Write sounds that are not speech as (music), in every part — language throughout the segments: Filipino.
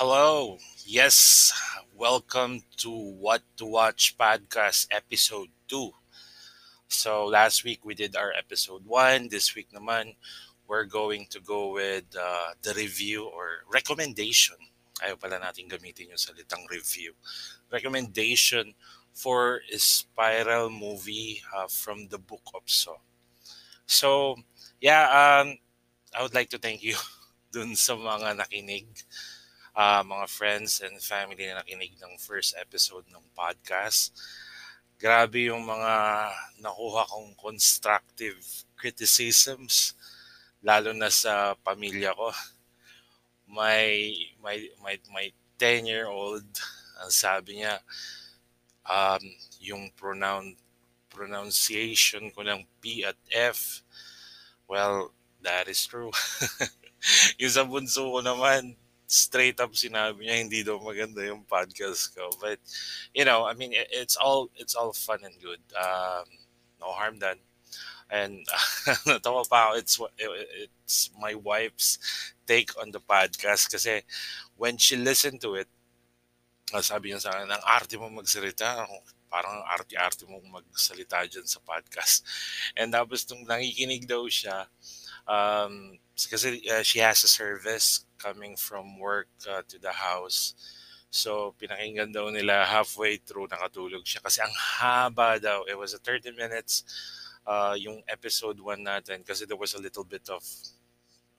Hello. Yes, welcome to What to Watch podcast episode 2. So last week we did our episode 1. This week naman we're going to go with uh, the review or recommendation. Ayaw pala natin gamitin yung salitang review. Recommendation for a spiral movie uh, from the book of Saw. So, yeah, um, I would like to thank you (laughs) dun sa mga nakinig uh, mga friends and family na nakinig ng first episode ng podcast. Grabe yung mga nakuha kong constructive criticisms, lalo na sa pamilya ko. My, my, my, my 10-year-old, ang sabi niya, um, yung pronoun, pronunciation ko ng P at F, well, that is true. (laughs) yung sa bunso ko naman, straight up sinabi niya hindi daw maganda yung podcast ko. But you know, I mean, it, it's all it's all fun and good. Um, no harm done. And (laughs) natawa pa ako, it's it's my wife's take on the podcast kasi when she listened to it, sabi niya sa akin, ang arte mo magsalita, parang arte-arte mo magsalita dyan sa podcast. And tapos nung nakikinig daw siya, um, kasi uh, she has a service coming from work uh, to the house. So, pinakinggan daw nila halfway through, nakatulog siya. Kasi ang haba daw. It was a 30 minutes uh, yung episode 1 natin kasi there was a little bit of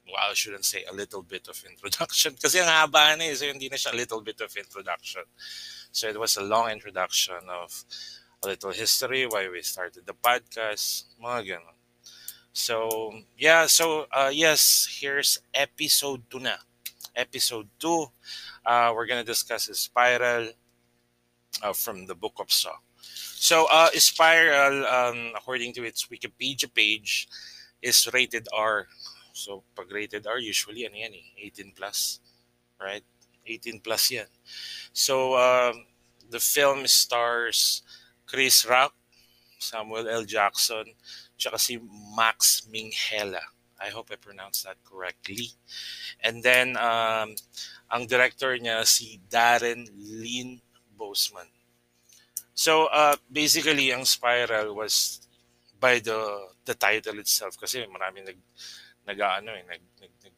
well, I shouldn't say a little bit of introduction (laughs) kasi ang haba na eh, so hindi na siya a little bit of introduction. So it was a long introduction of a little history, why we started the podcast, mga ganun. So, yeah, so uh, yes, here's episode 2 na. Episode 2, uh, we're going to discuss spiral uh, from the Book of Saw. So, uh, Spiral, um, according to its Wikipedia page, is rated R. So, pag rated R, usually, ano yan eh, 18 plus, right? 18 plus yan. So, um, the film stars Chris Rock, Samuel L. Jackson, tsaka si Max Minghella. I hope I pronounced that correctly. And then, um, ang director niya si Darren Lynn Boseman. So, uh, basically, ang Spiral was by the the title itself kasi maraming nag nag-ano eh nag, nag, nag,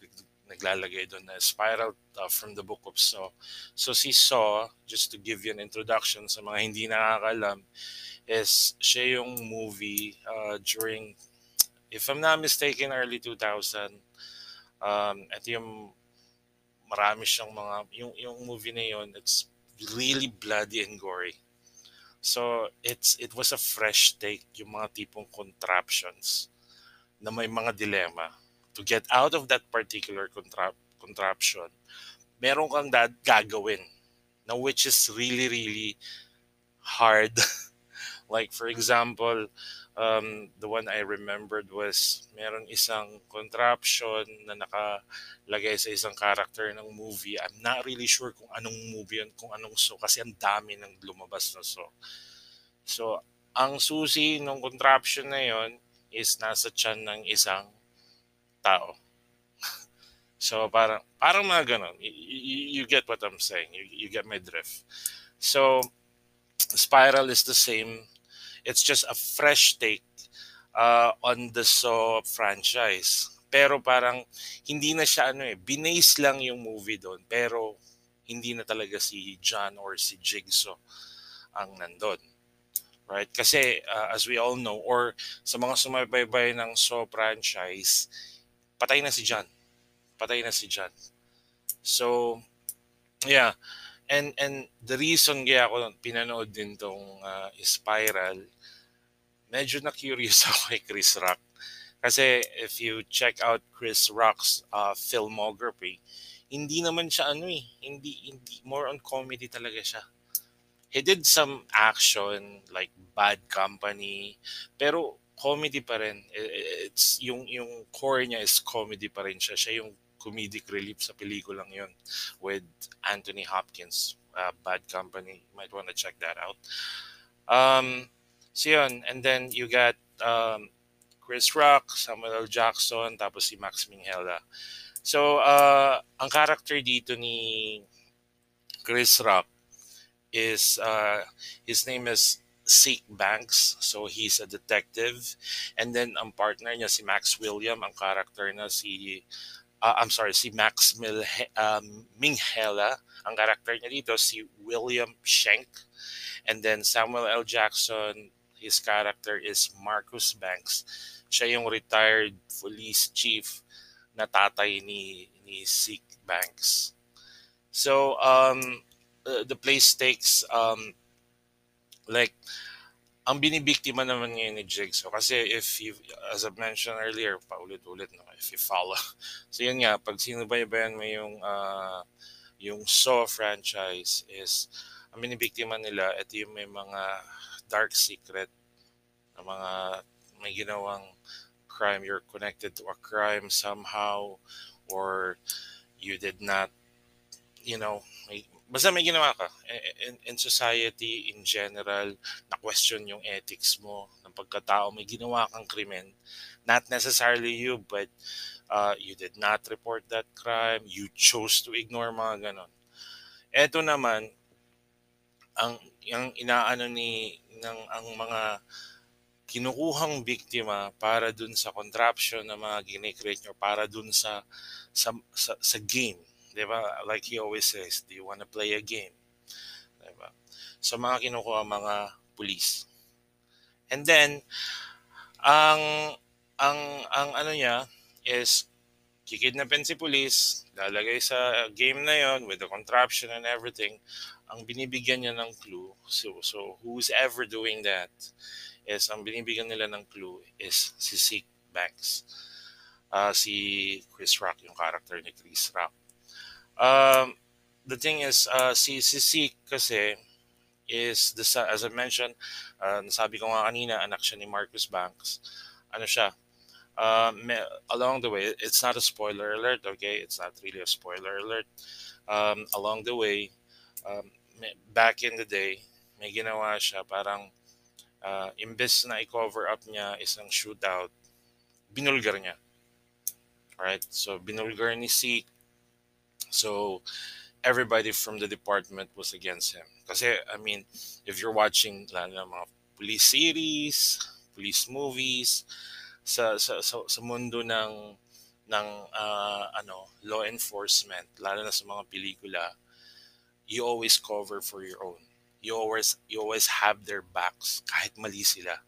naglalagay doon na spiral uh, from the book of Saw. So si Saw, just to give you an introduction sa mga hindi nakakalam, is siya yung movie uh, during, if I'm not mistaken, early 2000. Um, ito yung marami siyang mga, yung, yung movie na yun, it's really bloody and gory. So, it's it was a fresh take, yung mga tipong contraptions na may mga dilemma. To get out of that particular contra- contraption, meron kang dad gagawin na which is really, really hard (laughs) Like for example, um, the one I remembered was meron isang contraption na nakalagay sa isang character ng movie. I'm not really sure kung anong movie yun, kung anong so, kasi ang dami ng lumabas na so. So, ang susi ng contraption na yon is nasa tiyan ng isang tao. (laughs) so, parang, parang mga ganun. You, you get what I'm saying. You, you get my drift. So, Spiral is the same it's just a fresh take uh, on the Saw franchise. Pero parang hindi na siya ano eh, binase lang yung movie doon. Pero hindi na talaga si John or si Jigsaw ang nandun. Right? Kasi uh, as we all know, or sa mga sumabaybay ng Saw franchise, patay na si John. Patay na si John. So, yeah. And and the reason kaya ako pinanood din tong uh, Spiral, medyo na curious (laughs) ako kay Chris Rock. Kasi if you check out Chris Rock's uh, filmography, hindi naman siya ano eh, hindi, hindi, more on comedy talaga siya. He did some action like Bad Company, pero comedy pa rin. It's yung yung core niya is comedy pa rin siya. Siya yung comedic relief sa pelikulang yun with Anthony Hopkins, uh, Bad Company. You might want to check that out. Um, so yun, and then you got um, Chris Rock, Samuel L. Jackson, tapos si Max Minghella. So, uh, ang character dito ni Chris Rock is uh, his name is Seek Banks. So he's a detective. And then ang partner niya si Max William, ang character na si uh, I'm sorry, si Max Mil um, Minghella. Ang character niya dito si William Schenk. And then Samuel L. Jackson, his character is Marcus Banks. Siya yung retired police chief na tatay ni ni Seek Banks. So um uh, the place takes um like ang binibiktima naman ngayon ni Jigsaw kasi if you as I mentioned earlier paulit-ulit no if you follow. (laughs) So yun nga pag sinubaybayan mo yung uh, yung Saw franchise is ang binibiktima nila ito yung may mga dark secret na mga may ginawang crime. You're connected to a crime somehow or you did not you know may, basta may ginawa ka in, in society in general na question yung ethics mo ng pagkatao may ginawa kang krimen not necessarily you but uh, you did not report that crime you chose to ignore mga ganon. Eto naman ang yung inaano ni ng ang mga kinukuhang biktima para dun sa contraption na mga gine-create nyo para dun sa sa, sa, sa game Di ba? Like he always says, do you want to play a game? Di ba? So mga kinukuha mga police. And then, ang ang ang ano niya is kikidnapin si police, lalagay sa game na yon with the contraption and everything. Ang binibigyan niya ng clue, so, so who's ever doing that, is ang binibigyan nila ng clue is si Seek Banks. Uh, si Chris Rock, yung character ni Chris Rock. Um, the thing is, uh, si, si Sik kasi is, the, as I mentioned, uh, nasabi ko nga kanina, anak siya ni Marcus Banks. Ano siya? Uh, along the way, it's not a spoiler alert, okay? It's not really a spoiler alert. Um, along the way, um, back in the day, may ginawa siya parang uh, imbes na i-cover up niya isang shootout, binulgar niya. Alright? So, binulgar ni Sik so everybody from the department was against him. Kasi, I mean, if you're watching lalo mga police series, police movies, sa, sa, sa, sa mundo ng ng uh, ano law enforcement lalo na sa mga pelikula you always cover for your own you always you always have their backs kahit mali sila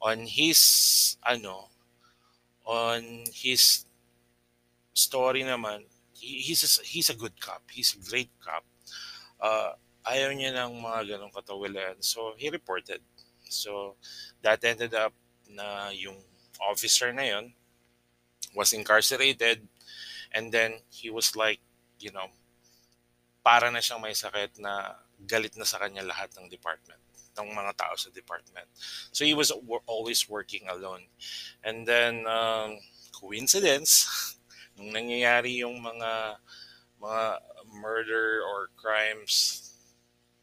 on his ano on his story naman he's a, he's a good cop. He's a great cop. Uh, ayaw niya ng mga ganong katawilan. So, he reported. So, that ended up na yung officer na yon was incarcerated and then he was like, you know, para na siyang may sakit na galit na sa kanya lahat ng department ng mga tao sa department. So he was always working alone. And then um, coincidence (laughs) nung nangyayari yung mga mga murder or crimes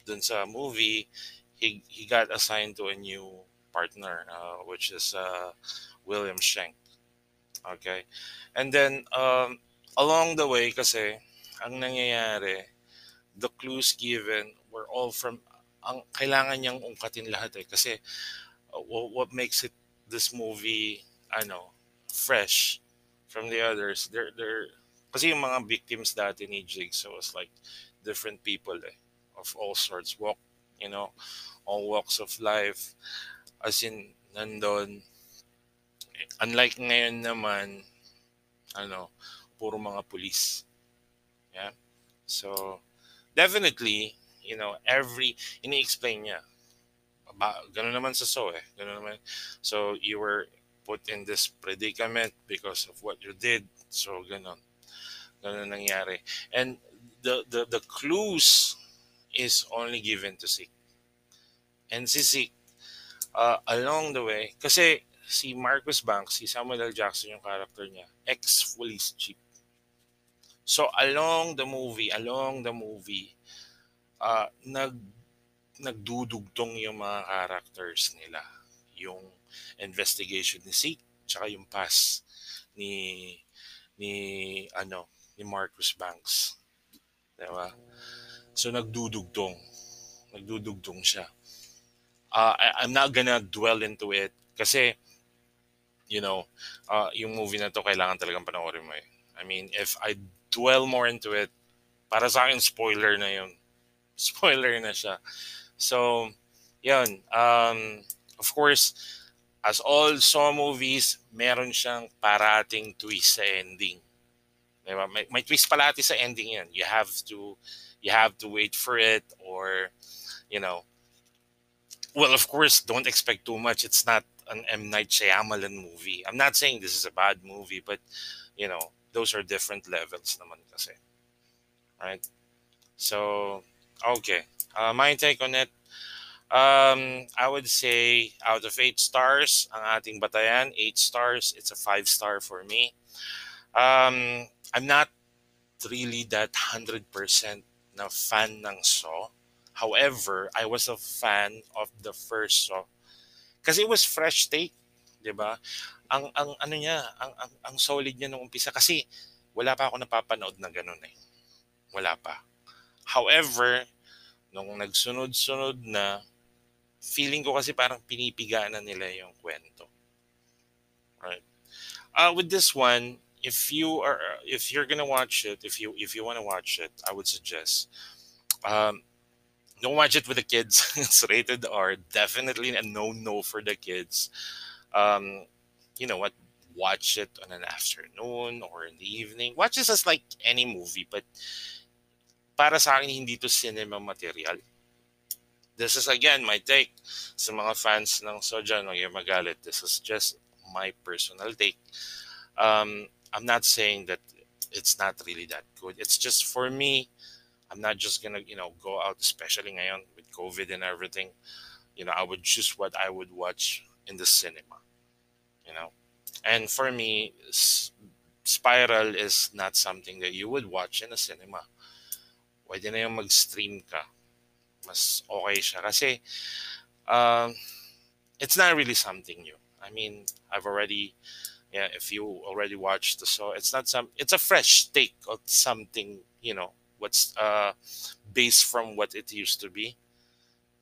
dun sa movie, he, he got assigned to a new partner, uh, which is uh, William Schenk. Okay? And then, um, along the way kasi, ang nangyayari, the clues given were all from, ang kailangan niyang ungkatin lahat eh. Kasi, uh, what makes it, this movie, ano, fresh, from the others. They're they're kasi yung mga victims dati ni Jigsaw was like different people eh, of all sorts walk, you know, all walks of life. As in nandon unlike ngayon naman ano, puro mga police. Yeah. So definitely, you know, every ini-explain niya. Ba, ganun naman sa so eh. Ganun naman. So you were put in this predicament because of what you did. So, ganon. Ganon nangyari. And the, the, the clues is only given to Sik. And si Sik, uh, along the way, kasi si Marcus Banks, si Samuel L. Jackson yung character niya, ex-police chief. So along the movie, along the movie, uh, nag nagdudugtong yung mga characters nila. Yung investigation ni Zeke tsaka yung pass ni ni ano ni Marcus Banks. 'Di ba? So nagdudugtong. Nagdudugtong siya. Uh, I, I'm not gonna dwell into it kasi you know, uh, yung movie na to kailangan talagang panoorin mo eh. I mean, if I dwell more into it, para sa akin spoiler na yun. (laughs) Spoiler na siya. So, yun. Um, of course, as all Saw movies, meron siyang parating twist sa ending. Diba? May, may twist palati sa ending yan. You have to you have to wait for it or you know. Well of course don't expect too much. It's not an M. Night Shyamalan movie. I'm not saying this is a bad movie but you know those are different levels naman kasi. Right? So okay. Uh, my take on it um, I would say out of 8 stars ang ating batayan 8 stars it's a 5 star for me um, I'm not really that 100% na fan ng Saw. However, I was a fan of the first Saw. Kasi it was fresh take, 'di ba? Ang ang ano niya, ang, ang ang solid niya nung umpisa kasi wala pa ako napapanood na ganun eh. Wala pa. However, nung nagsunod-sunod na feeling ko kasi parang pinipiga na nila yung kwento. Right. Uh, with this one, if you are if you're gonna watch it if you if you want to watch it i would suggest um don't watch it with the kids. (laughs) It's rated r definitely a no no for the kids. Um you know what? Watch it on an afternoon or in the evening. Watch this as like any movie but para sa akin hindi to cinema material this is again my take sa mga fans ng Soja no magalit this is just my personal take um I'm not saying that it's not really that good. It's just for me, I'm not just gonna, you know, go out, especially ngayon with COVID and everything. You know, I would choose what I would watch in the cinema. You know, and for me, Spiral is not something that you would watch in a cinema. Pwede na yung mag-stream ka. Mas okay siya. Kasi, um, it's not really something new. I mean, I've already yeah if you already watched the show it's not some it's a fresh take of something you know what's uh based from what it used to be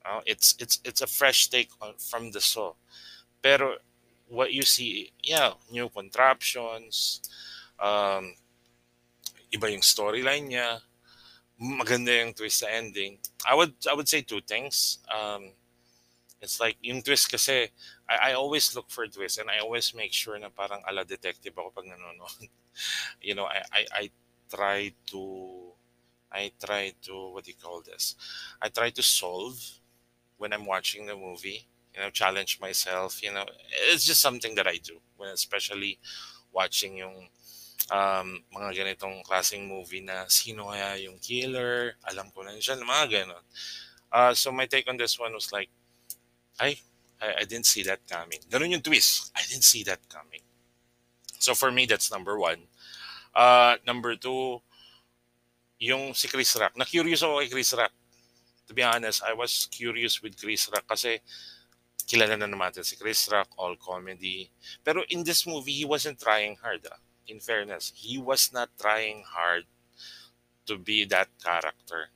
uh, it's it's it's a fresh take on, from the show pero what you see yeah new contraptions um iba yung storyline niya maganda yung twist sa ending i would i would say two things um it's like yung twist kasi I, I always look for twists and I always make sure na parang ala detective ako pag nanonood. (laughs) you know, I, I, I try to I try to what do you call this? I try to solve when I'm watching the movie. You know, challenge myself. You know, it's just something that I do when especially watching yung um, mga ganitong klaseng movie na sino kaya yung killer, alam ko na siya, mga ganon. Uh, so my take on this one was like, I, I, I didn't see that coming. Ganun yung twist. I didn't see that coming. So for me, that's number one. Uh, number two, yung si Chris Rock. Na-curious ako kay Chris Rock. To be honest, I was curious with Chris Rock kasi kilala na naman natin si Chris Rock, all comedy. Pero in this movie, he wasn't trying hard. Ah. In fairness, he was not trying hard to be that character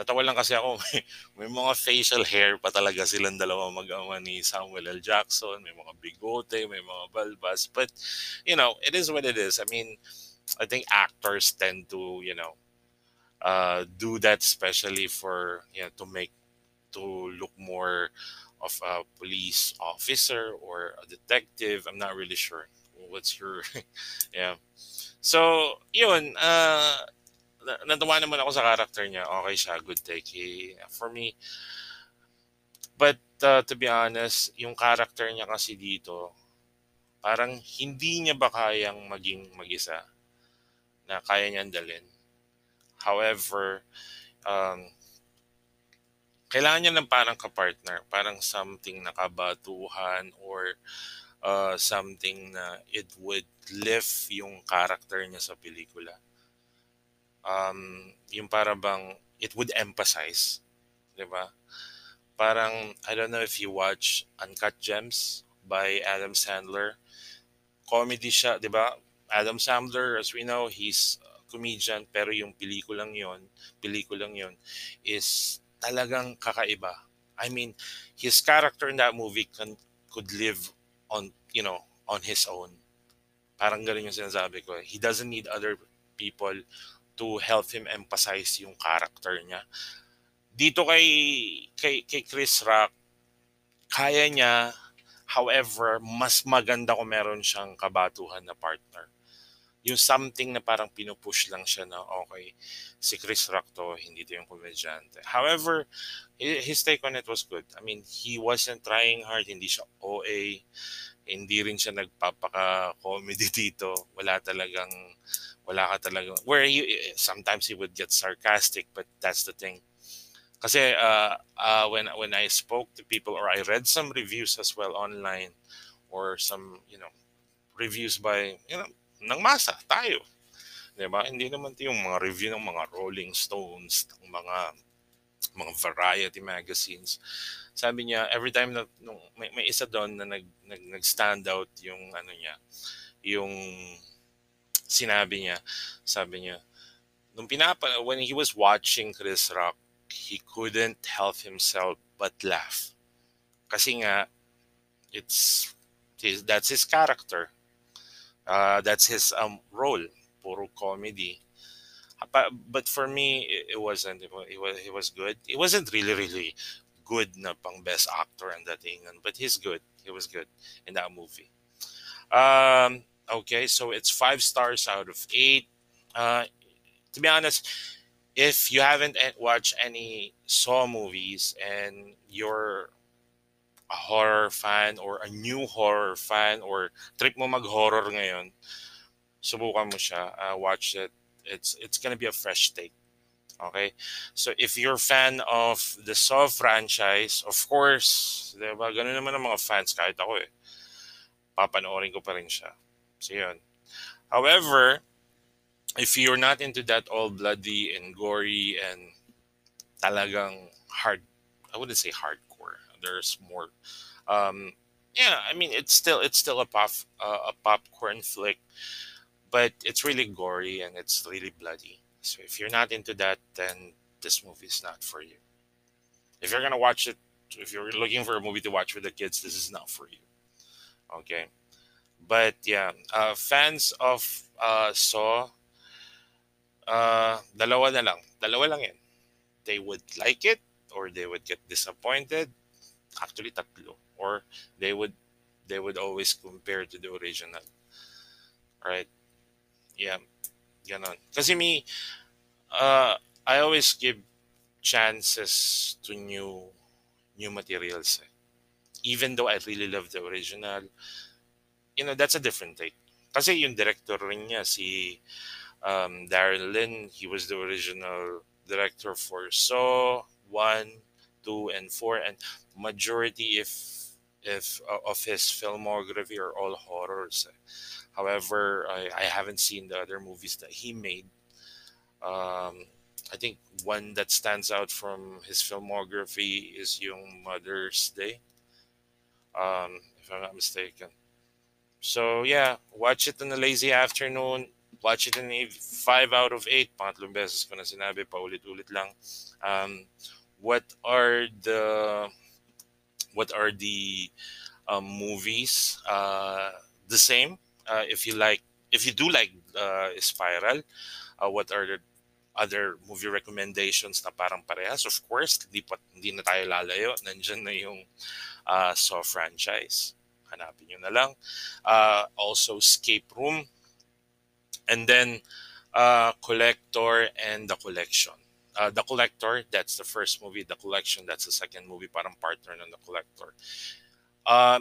natawa lang kasi ako, (laughs) may, may mga facial hair pa talaga silang dalawa mag-ama ni Samuel L. Jackson, may mga bigote, may mga balbas. But, you know, it is what it is. I mean, I think actors tend to, you know, uh, do that especially for, you know, to make, to look more of a police officer or a detective. I'm not really sure. What's your, (laughs) yeah. So, yun, uh, natuwa naman ako sa character niya. Okay siya, good take. For me, but uh, to be honest, yung character niya kasi dito, parang hindi niya ba kayang maging mag-isa na kaya niyang dalin. However, um, kailangan niya ng parang kapartner, parang something na kabatuhan or uh, something na it would lift yung character niya sa pelikula um, yung para bang it would emphasize, 'di ba? Parang I don't know if you watch Uncut Gems by Adam Sandler. Comedy siya, 'di ba? Adam Sandler, as we know, he's comedian pero yung pelikulang yon, pelikulang yon is talagang kakaiba. I mean, his character in that movie can, could live on, you know, on his own. Parang ganun yung sinasabi ko. He doesn't need other people to help him emphasize yung character niya. Dito kay, kay, kay Chris Rock, kaya niya, however, mas maganda kung meron siyang kabatuhan na partner yung something na parang pinupush lang siya na okay, si Chris Rock to, hindi to yung komedyante. However, his take on it was good. I mean, he wasn't trying hard, hindi siya OA, hindi rin siya nagpapaka-comedy (laughs) dito. Wala talagang, wala ka talagang, where he, sometimes he would get sarcastic, but that's the thing. Kasi uh, uh, when when I spoke to people or I read some reviews as well online or some, you know, reviews by, you know, ng masa, tayo. 'Di ba? Hindi naman 'to yung mga review ng mga Rolling Stones, ng mga mga variety magazines. Sabi niya, every time na nung, may, may isa doon na nag, nag nag-stand out yung ano niya, yung sinabi niya, sabi niya, nung pinapa when he was watching Chris Rock, he couldn't help himself but laugh. Kasi nga it's that's his character uh, that's his um, role, puro comedy. But, but for me, it, wasn't. It was, it was, it was good. It wasn't really, really good na pang best actor and that thing, but he's good. He was good in that movie. Um, okay, so it's five stars out of eight. Uh, to be honest, if you haven't watched any Saw movies and you're a horror fan or a new horror fan or trip mo mag-horror ngayon, subukan mo siya, uh, watch it. It's it's gonna be a fresh take. Okay? So if you're a fan of the Saw franchise, of course, di ba, ganun naman ang mga fans kahit ako eh. Papanoorin ko pa rin siya. So yun. However, if you're not into that all bloody and gory and talagang hard, I wouldn't say hard there's more. Um, yeah, I mean it's still it's still a pop uh, a popcorn flick, but it's really gory and it's really bloody. So if you're not into that, then this movie is not for you. If you're gonna watch it, if you're looking for a movie to watch with the kids, this is not for you. Okay, but yeah, uh, fans of uh, Saw, uh, dalawa na lang, dalawa lang yan. They would like it or they would get disappointed actually tatlo. Or they would they would always compare to the original. Right? Yeah. Ganon. Kasi me uh, I always give chances to new new materials eh. even though I really love the original you know that's a different take. Kasi yung director rin niya si um, Darren Lynn he was the original director for Saw 1 2 and 4 and majority if if uh, of his filmography are all horrors. However I, I haven't seen the other movies that he made. Um, I think one that stands out from his filmography is Young Mother's Day um, if I'm not mistaken. So yeah watch it in a lazy afternoon. Watch it in a 5 out of 8 pangatlong beses ko na sinabi paulit-ulit lang. Um, what are the what are the um, movies uh, the same? Uh, if you like if you do like uh, spiral uh, what are the other movie recommendations na parang parehas? Of course hindi pa hindi na tayo lalayo. Nandiyan na yung uh, Saw franchise. Hanapin niyo na lang. Uh, also escape room. And then uh, collector and the collection uh, The Collector, that's the first movie. The Collection, that's the second movie, parang partner ng The Collector. Uh,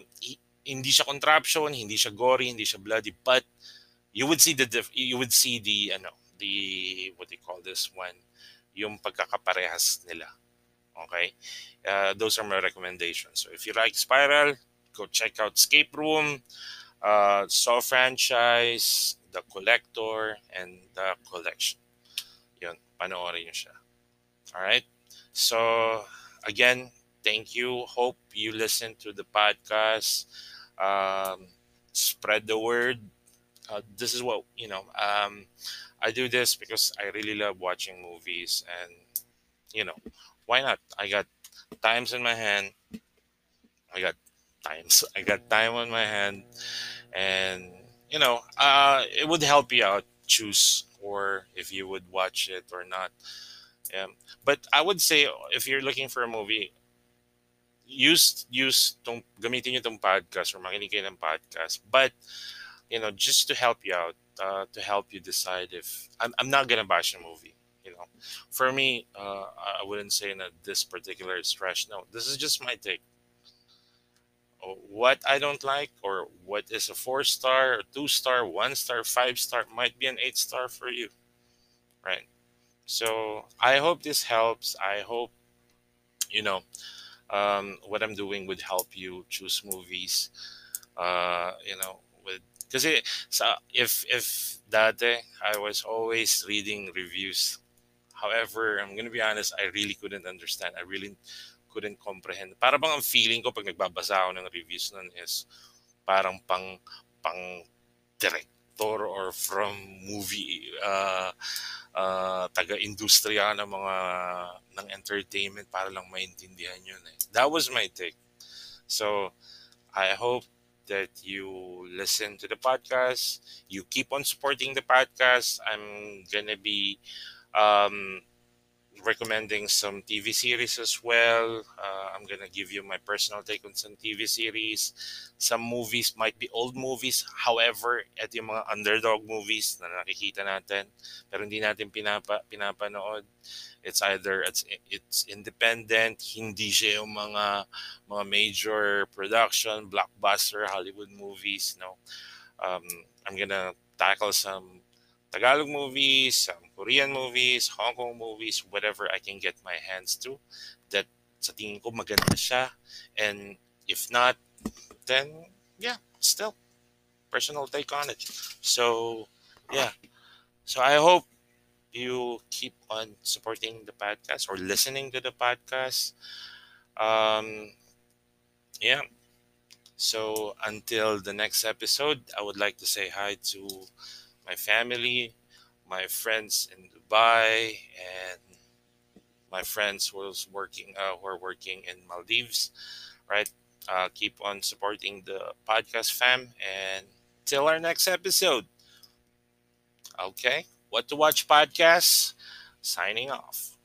hindi siya contraption, hindi siya gory, hindi siya bloody, but you would see the you would see the ano, the what you call this one, yung pagkakaparehas nila. Okay? Uh, those are my recommendations. So if you like Spiral, go check out Escape Room, uh, Saw franchise, The Collector, and The Collection. Yun, panoorin nyo siya. All right. So again, thank you. Hope you listen to the podcast. Um, spread the word. Uh, this is what you know. Um, I do this because I really love watching movies, and you know, why not? I got times in my hand. I got times. (laughs) I got time on my hand, and you know, uh, it would help you out choose or if you would watch it or not. Yeah. But I would say if you're looking for a movie, use use tong gamitin tong podcast or makinig kayo ng podcast. But you know, just to help you out, uh, to help you decide if I'm, I'm not gonna bash a movie. You know, for me, uh, I wouldn't say that this particular trash. No, this is just my take. Oh, What I don't like, or what is a four star, two star, one star, five star, might be an eight star for you, right? So I hope this helps. I hope you know um, what I'm doing would help you choose movies. Uh, you know, with because so if if dati I was always reading reviews. However, I'm gonna be honest, I really couldn't understand. I really couldn't comprehend. Para bang ang feeling ko pag nagbabasa ako ng reviews nun is parang pang pang or from movie uh, uh, taga-industriya ng mga ng entertainment para lang maintindihan yun eh. That was my take. So, I hope that you listen to the podcast. You keep on supporting the podcast. I'm gonna be um, recommending some TV series as well. Uh, I'm gonna give you my personal take on some TV series. Some movies might be old movies. However, ito yung mga underdog movies na nakikita natin pero hindi natin pinapa, pinapanood. It's either it's it's independent, hindi siya yung mga mga major production, blockbuster Hollywood movies, no. Um, I'm gonna tackle some Tagalog movies, some Korean movies, Hong Kong movies, whatever I can get my hands to that sa tingin ko maganda siya. And if not, then yeah, still personal take on it. So yeah. So I hope you keep on supporting the podcast or listening to the podcast. Um yeah. So until the next episode, I would like to say hi to my family, my friends in Dubai, and my friends who was working uh, who are working in Maldives. Right. Uh, keep on supporting the podcast fam and till our next episode. Okay. What to watch podcast. Signing off.